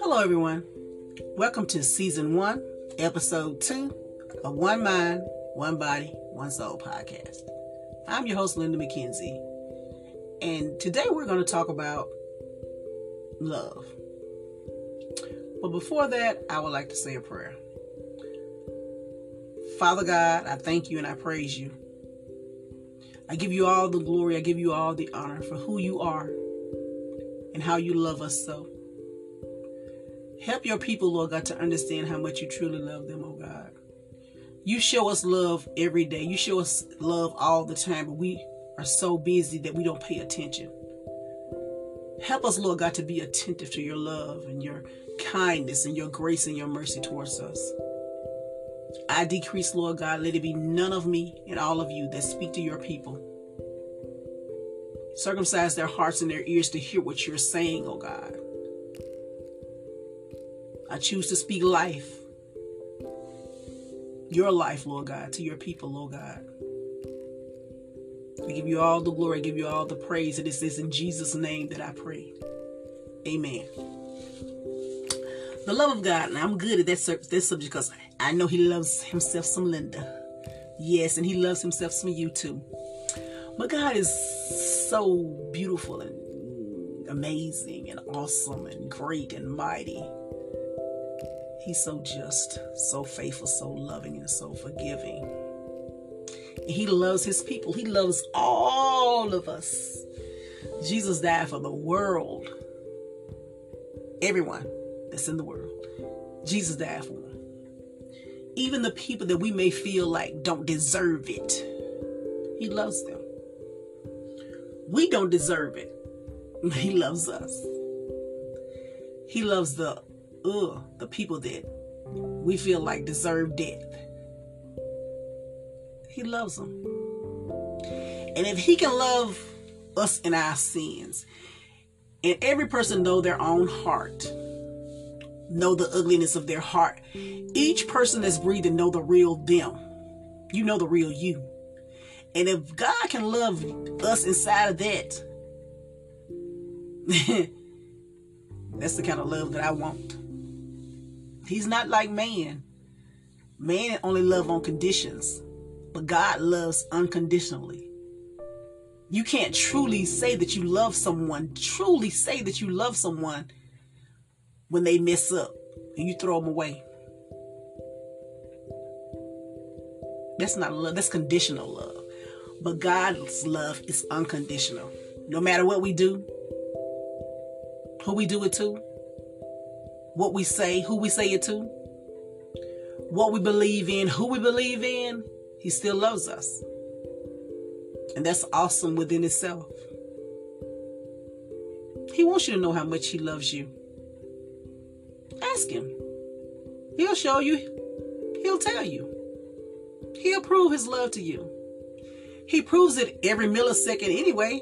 Hello, everyone. Welcome to season one, episode two of One Mind, One Body, One Soul podcast. I'm your host, Linda McKenzie, and today we're going to talk about love. But before that, I would like to say a prayer. Father God, I thank you and I praise you. I give you all the glory, I give you all the honor for who you are and how you love us so. Help your people, Lord God, to understand how much you truly love them, oh God. You show us love every day. You show us love all the time, but we are so busy that we don't pay attention. Help us, Lord God, to be attentive to your love and your kindness and your grace and your mercy towards us. I decrease, Lord God, let it be none of me and all of you that speak to your people. Circumcise their hearts and their ears to hear what you're saying, oh God. I choose to speak life, your life, Lord God, to your people, Lord God. I give you all the glory, I give you all the praise. And it is in Jesus' name that I pray. Amen. The love of God, and I'm good at that, that subject because I know He loves Himself some Linda. Yes, and He loves Himself some you too. But God is so beautiful and amazing and awesome and great and mighty. He's so just, so faithful, so loving, and so forgiving. He loves his people. He loves all of us. Jesus died for the world. Everyone that's in the world. Jesus died for. Even the people that we may feel like don't deserve it. He loves them. We don't deserve it. He loves us. He loves the ugh, the people that we feel like deserve death. He loves them. And if he can love us in our sins, and every person know their own heart, know the ugliness of their heart. Each person that's breathing know the real them. You know the real you. And if God can love us inside of that, that's the kind of love that I want. He's not like man. Man only love on conditions, but God loves unconditionally. You can't truly say that you love someone, truly say that you love someone when they mess up and you throw them away. That's not love, that's conditional love. But God's love is unconditional. No matter what we do, who we do it to, what we say, who we say it to, what we believe in, who we believe in, He still loves us. And that's awesome within itself. He wants you to know how much He loves you. Ask Him. He'll show you, He'll tell you. He'll prove His love to you. He proves it every millisecond anyway,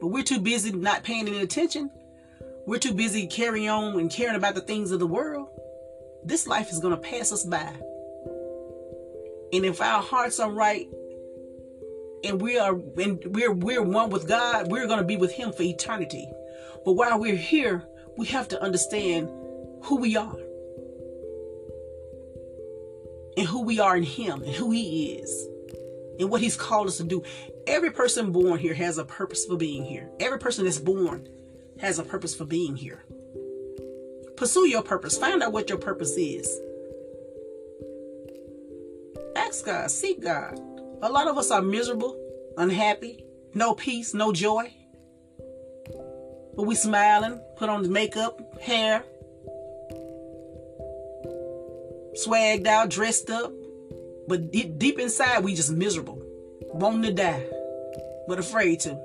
but we're too busy not paying any attention we're too busy carrying on and caring about the things of the world. This life is going to pass us by. And if our hearts are right and we are and we're we're one with God, we're going to be with him for eternity. But while we're here, we have to understand who we are. And who we are in him and who he is. And what he's called us to do. Every person born here has a purpose for being here. Every person that's born has a purpose for being here. Pursue your purpose. Find out what your purpose is. Ask God, seek God. A lot of us are miserable, unhappy, no peace, no joy. But we smiling, put on the makeup, hair, swagged out, dressed up. But deep inside, we just miserable, wanting to die, but afraid to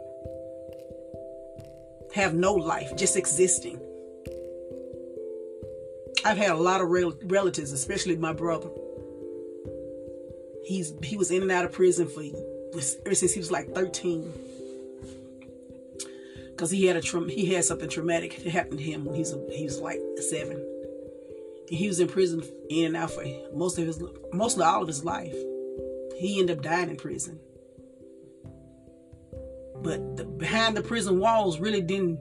have no life, just existing. I've had a lot of rel- relatives, especially my brother. He's he was in and out of prison for ever since he was like 13 because he had a he had something traumatic that happened to him when he's a, he was like seven. He was in prison in and out for most of his mostly all of his life. He ended up dying in prison. But the, behind the prison walls really didn't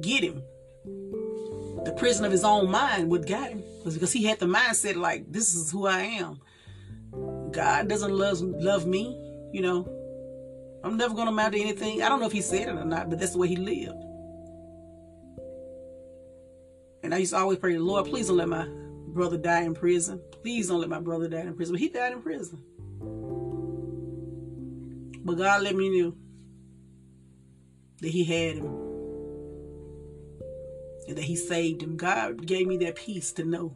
get him. The prison of his own mind would got him was because he had the mindset like, "This is who I am." God doesn't love love me, you know. I'm never gonna amount to anything. I don't know if he said it or not, but that's the way he lived. And I used to always pray, Lord, please don't let my brother die in prison. Please don't let my brother die in prison. But he died in prison. But God let me know that he had him. And that he saved him. God gave me that peace to know.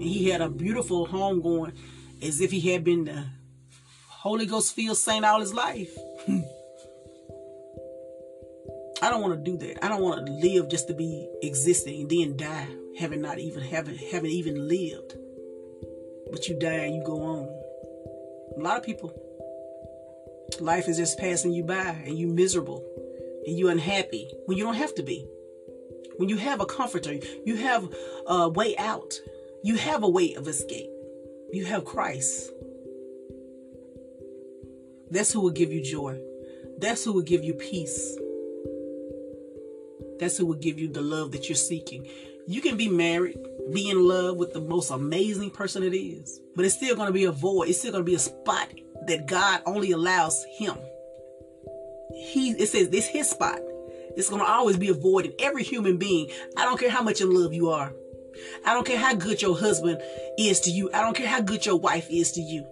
And he had a beautiful home going as if he had been the Holy Ghost filled saint all his life. I don't want to do that. I don't want to live just to be existing and then die, having not even having haven't even lived. But you die and you go on. A lot of people, life is just passing you by and you miserable and you unhappy when you don't have to be. When you have a comforter, you have a way out. You have a way of escape. You have Christ. That's who will give you joy. That's who will give you peace. That's who will give you the love that you're seeking. You can be married, be in love with the most amazing person it is, but it's still going to be a void. It's still going to be a spot that God only allows him. He it says this his spot. It's going to always be a void in every human being. I don't care how much in love you are. I don't care how good your husband is to you. I don't care how good your wife is to you.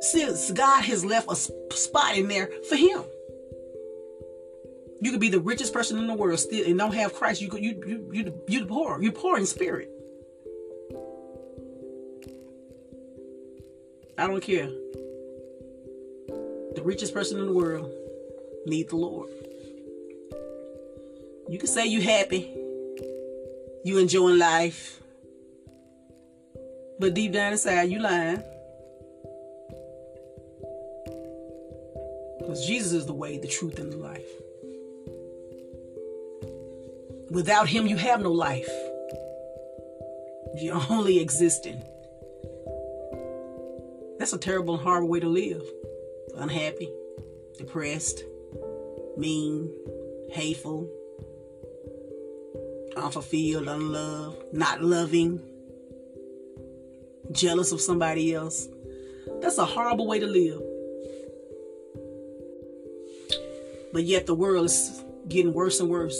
Since God has left a spot in there for him. You could be the richest person in the world still and don't have Christ. You could, you you you you poor. You're poor in spirit. I don't care. The richest person in the world need the Lord. You can say you happy. You enjoying life. But deep down inside you lying. Because Jesus is the way, the truth, and the life. Without him, you have no life. You're only existing. That's a terrible and horrible way to live. Unhappy, depressed, mean, hateful, unfulfilled, unloved, not loving, jealous of somebody else. That's a horrible way to live. But yet the world is getting worse and worse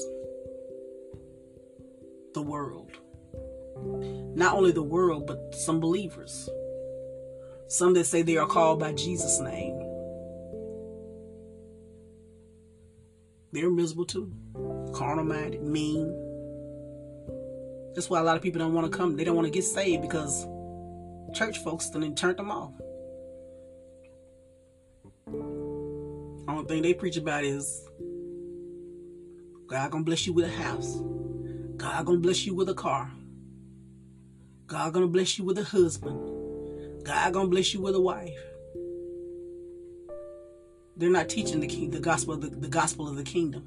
Not only the world, but some believers. Some that say they are called by Jesus' name. They're miserable too. Carnal minded, mean. That's why a lot of people don't want to come. They don't want to get saved because church folks then turned them off. Only thing they preach about is God gonna bless you with a house. God gonna bless you with a car. God gonna bless you with a husband. God gonna bless you with a wife. They're not teaching the king, the gospel, the, the gospel of the kingdom.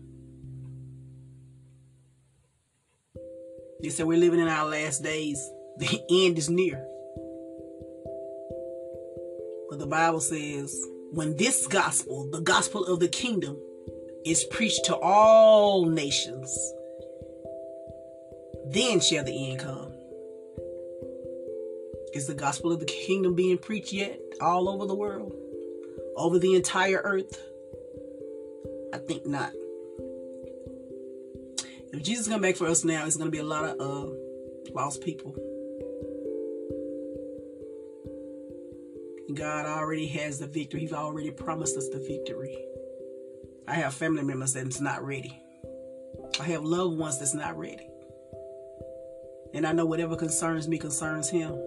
They said we're living in our last days. The end is near. But the Bible says, when this gospel, the gospel of the kingdom, is preached to all nations, then shall the end come. Is the gospel of the kingdom being preached yet all over the world? Over the entire earth? I think not. If Jesus come back for us now, it's going to be a lot of uh, lost people. God already has the victory. He's already promised us the victory. I have family members that's not ready. I have loved ones that's not ready. And I know whatever concerns me concerns him.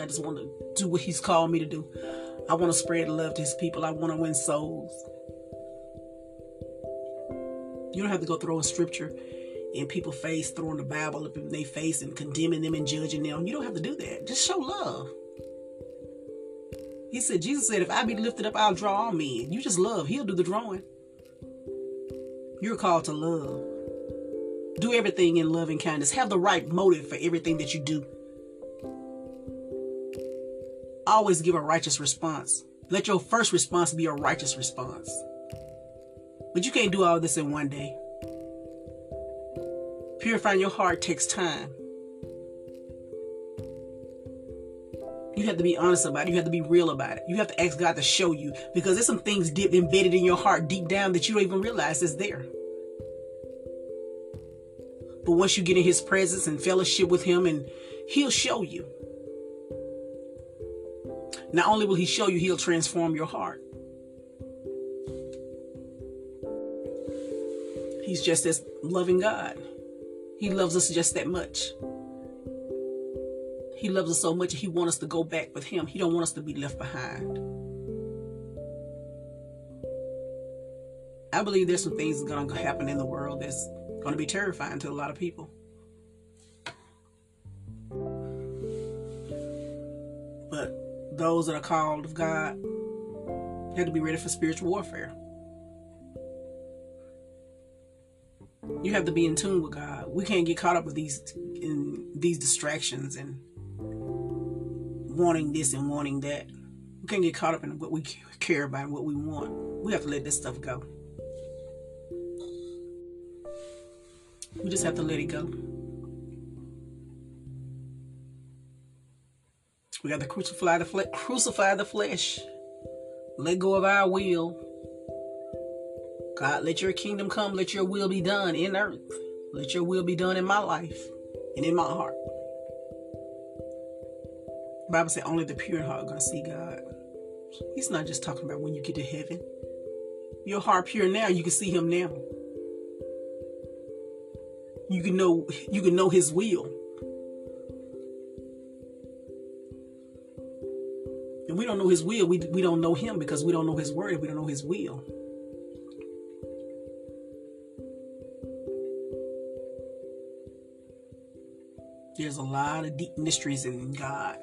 I just want to do what he's called me to do. I want to spread love to his people. I want to win souls. You don't have to go throw a scripture in people's face, throwing the Bible up in their face and condemning them and judging them. You don't have to do that. Just show love. He said, Jesus said, if I be lifted up, I'll draw all men. You just love. He'll do the drawing. You're called to love. Do everything in love and kindness. Have the right motive for everything that you do. Always give a righteous response. Let your first response be a righteous response. But you can't do all this in one day. Purifying your heart takes time. You have to be honest about it. You have to be real about it. You have to ask God to show you because there's some things deep embedded in your heart deep down that you don't even realize is there. But once you get in his presence and fellowship with him and he'll show you. Not only will he show you, he'll transform your heart. He's just as loving God. He loves us just that much. He loves us so much he wants us to go back with him. He don't want us to be left behind. I believe there's some things that's gonna happen in the world that's gonna be terrifying to a lot of people. But those that are called of God have to be ready for spiritual warfare. You have to be in tune with God. We can't get caught up with these in these distractions and wanting this and wanting that. We can't get caught up in what we care about and what we want. We have to let this stuff go. We just have to let it go. We got to crucify the flesh. Crucify the flesh. Let go of our will. God, let your kingdom come. Let your will be done in earth. Let your will be done in my life and in my heart. The Bible said only the pure in heart are going to see God. He's not just talking about when you get to heaven. Your heart pure now, you can see him now. You can know you can know his will. We don't know his will. We, we don't know him because we don't know his word. We don't know his will. There's a lot of deep mysteries in God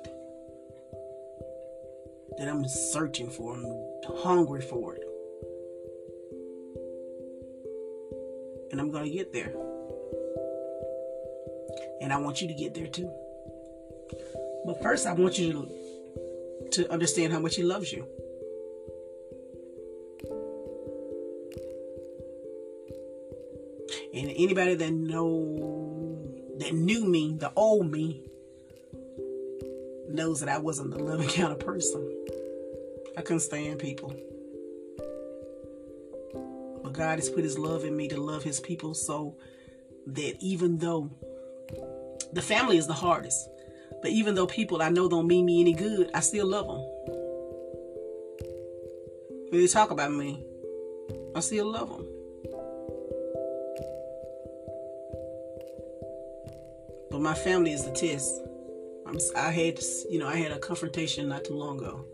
that I'm searching for. I'm hungry for it. And I'm going to get there. And I want you to get there too. But first, I want you to, to understand how much He loves you. And anybody that know that knew me, the old me, knows that I wasn't the loving kind of person. I couldn't stand people. But God has put his love in me to love his people so that even though the family is the hardest, but even though people I know don't mean me any good, I still love them. When they talk about me, I still love them. But my family is the test. I'm, I had, you know, I had a confrontation not too long ago.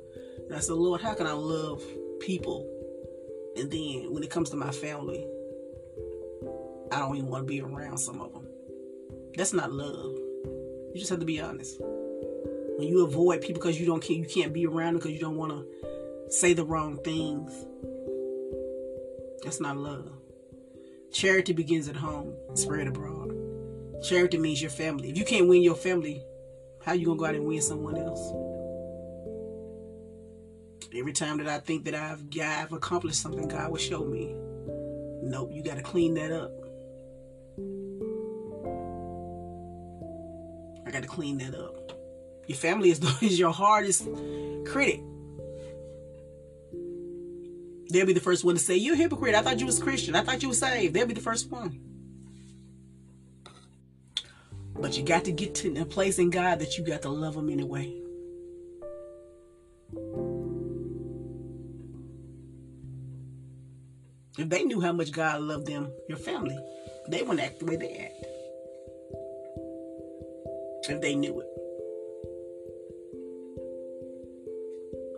And I said, Lord, how can I love people? And then when it comes to my family, I don't even want to be around some of them. That's not love. You just have to be honest. When you avoid people because you don't you can't be around them because you don't want to say the wrong things. That's not love. Charity begins at home, spread abroad. Charity means your family. If you can't win your family, how you gonna go out and win someone else? Every time that I think that I've I've accomplished something, God will show me. Nope, you got to clean that up. Got to clean that up. Your family is, is your hardest critic. They'll be the first one to say, You're a hypocrite. I thought you was Christian. I thought you were saved. They'll be the first one. But you got to get to a place in God that you got to love them anyway. If they knew how much God loved them, your family, they wouldn't act the way they act. If they knew it.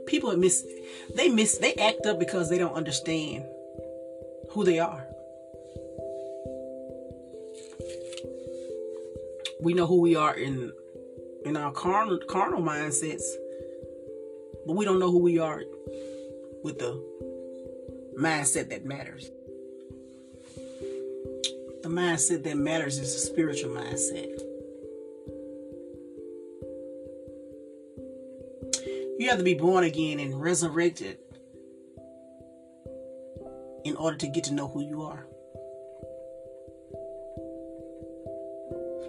People miss they miss they act up because they don't understand who they are. We know who we are in in our carnal carnal mindsets, but we don't know who we are with the mindset that matters. The mindset that matters is a spiritual mindset. You have to be born again and resurrected in order to get to know who you are.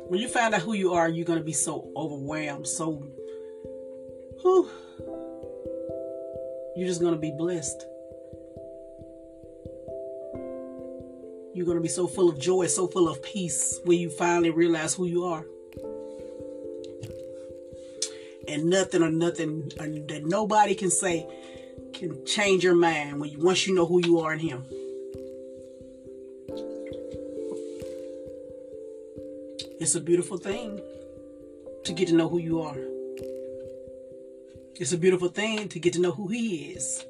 When you find out who you are, you're going to be so overwhelmed, so whew, you're just going to be blessed. You're going to be so full of joy, so full of peace when you finally realize who you are. And nothing or nothing or that nobody can say can change your mind when you, once you know who you are in Him. It's a beautiful thing to get to know who you are. It's a beautiful thing to get to know who He is.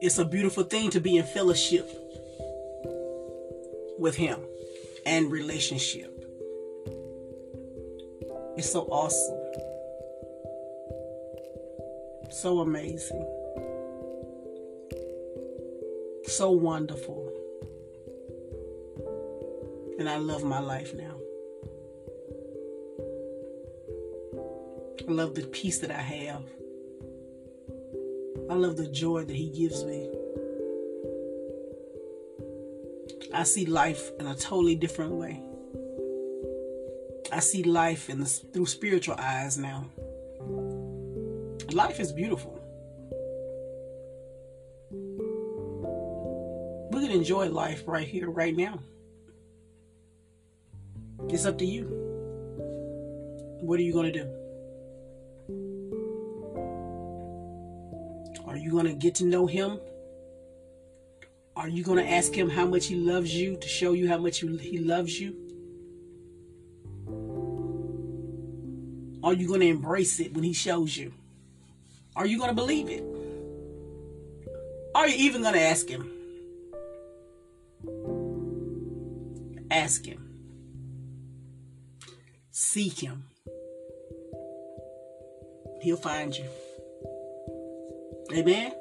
It's a beautiful thing to be in fellowship with Him and relationship. It's so awesome. So amazing. So wonderful. And I love my life now. I love the peace that I have. I love the joy that He gives me. I see life in a totally different way. I see life in the, through spiritual eyes now. Life is beautiful. We can enjoy life right here, right now. It's up to you. What are you going to do? Are you going to get to know him? Are you going to ask him how much he loves you to show you how much he loves you? Are you going to embrace it when he shows you? Are you going to believe it? Are you even going to ask him? Ask him. Seek him. He'll find you. Amen.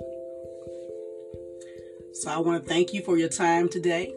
So I want to thank you for your time today.